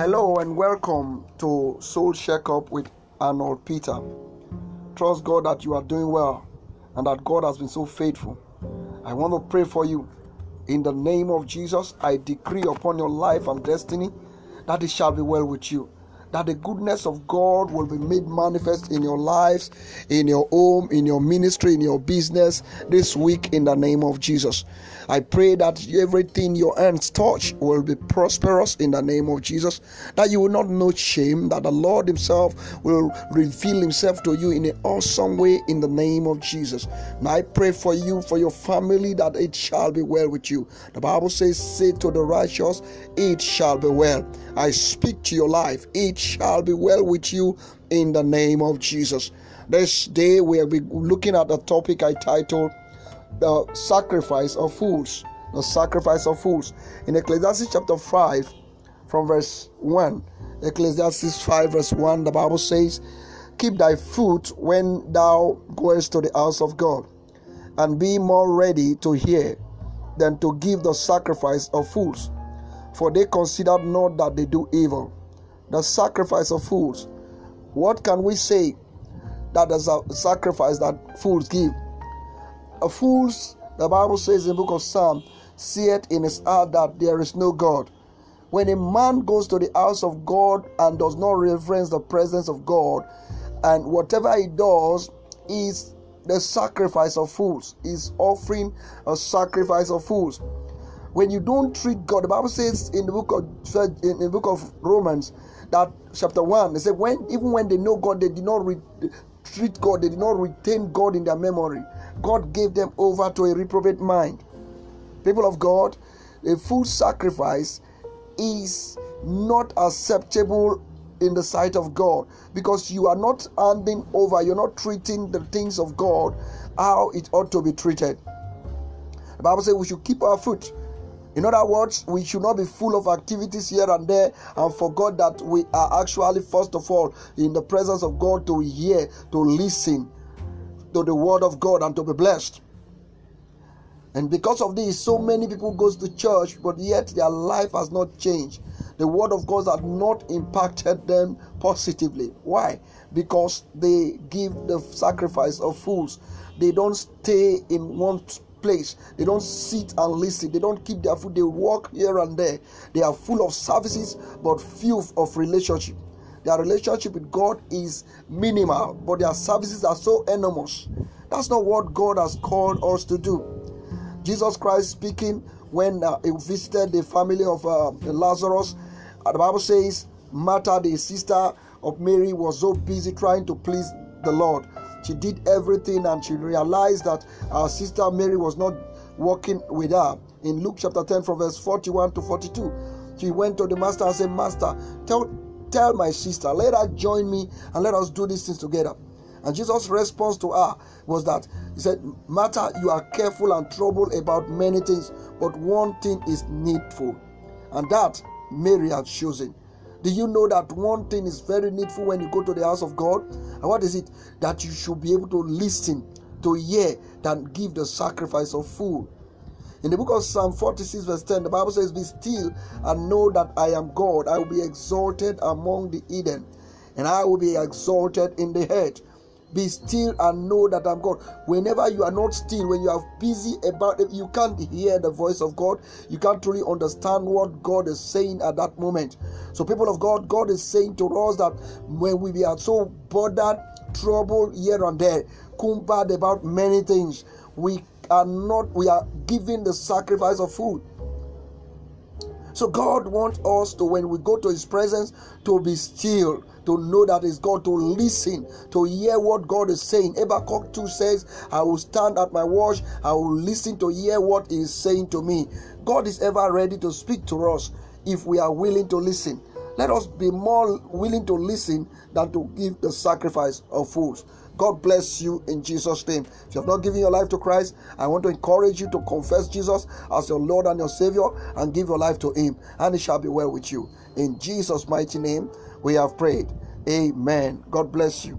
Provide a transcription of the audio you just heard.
Hello and welcome to Soul Checkup with Arnold Peter. Trust God that you are doing well and that God has been so faithful. I want to pray for you. In the name of Jesus, I decree upon your life and destiny that it shall be well with you that the goodness of God will be made manifest in your lives, in your home, in your ministry, in your business this week in the name of Jesus. I pray that everything your hands touch will be prosperous in the name of Jesus, that you will not know shame, that the Lord Himself will reveal Himself to you in an awesome way in the name of Jesus. And I pray for you, for your family, that it shall be well with you. The Bible says, Say to the righteous, it shall be well. I speak to your life, it shall be well with you in the name of Jesus. This day we will be looking at the topic I titled The Sacrifice of Fools. The Sacrifice of Fools. In Ecclesiastes chapter 5, from verse 1, Ecclesiastes 5, verse 1, the Bible says, Keep thy foot when thou goest to the house of God, and be more ready to hear than to give the sacrifice of fools, for they consider not that they do evil the sacrifice of fools. What can we say that is a sacrifice that fools give? A fool's, the Bible says in the book of Psalm, see it in his heart that there is no God. When a man goes to the house of God and does not reverence the presence of God, and whatever he does is the sacrifice of fools, is offering a sacrifice of fools. When you don't treat God, the Bible says in the book of in the book of Romans that chapter 1 they said when even when they know god they did not re- treat god they did not retain god in their memory. God gave them over to a reprobate mind. People of god a full sacrifice is not acceptable in the sight of god because you are not handing over you're not treating the things of god how it ought to be treated. The bible says we should keep our foot in other words, we should not be full of activities here and there and forget that we are actually, first of all, in the presence of God to hear, to listen to the word of God and to be blessed. And because of this, so many people goes to church, but yet their life has not changed. The word of God has not impacted them positively. Why? Because they give the sacrifice of fools. They don't stay in one place. They don't sit and listen. They don't keep their food. They walk here and there. They are full of services, but few of relationship. Their relationship with God is minimal, but their services are so enormous. That's not what God has called us to do. Jesus Christ speaking when uh, he visited the family of uh, Lazarus, the Bible says Martha, the sister of Mary, was so busy trying to please the Lord she did everything and she realized that our sister Mary was not walking with her. In Luke chapter 10, from verse 41 to 42, she went to the master and said, Master, tell, tell my sister, let her join me and let us do these things together. And Jesus' response to her was that he said, Martha, you are careful and troubled about many things, but one thing is needful, and that Mary had chosen. Do you know that one thing is very needful when you go to the house of God? And what is it? That you should be able to listen, to hear, than give the sacrifice of food. In the book of Psalm 46, verse 10, the Bible says, Be still and know that I am God. I will be exalted among the Eden, and I will be exalted in the head. Be still and know that I'm God. Whenever you are not still, when you are busy about it, you can't hear the voice of God. You can't truly understand what God is saying at that moment. So, people of God, God is saying to us that when we are so bothered, troubled here and there, cumbered about many things, we are not, we are giving the sacrifice of food. So God wants us to, when we go to His presence, to be still, to know that it's God, to listen, to hear what God is saying. Habakkuk 2 says, I will stand at my watch, I will listen to hear what He is saying to me. God is ever ready to speak to us if we are willing to listen. Let us be more willing to listen than to give the sacrifice of fools. God bless you in Jesus' name. If you have not given your life to Christ, I want to encourage you to confess Jesus as your Lord and your Savior and give your life to Him, and it shall be well with you. In Jesus' mighty name, we have prayed. Amen. God bless you.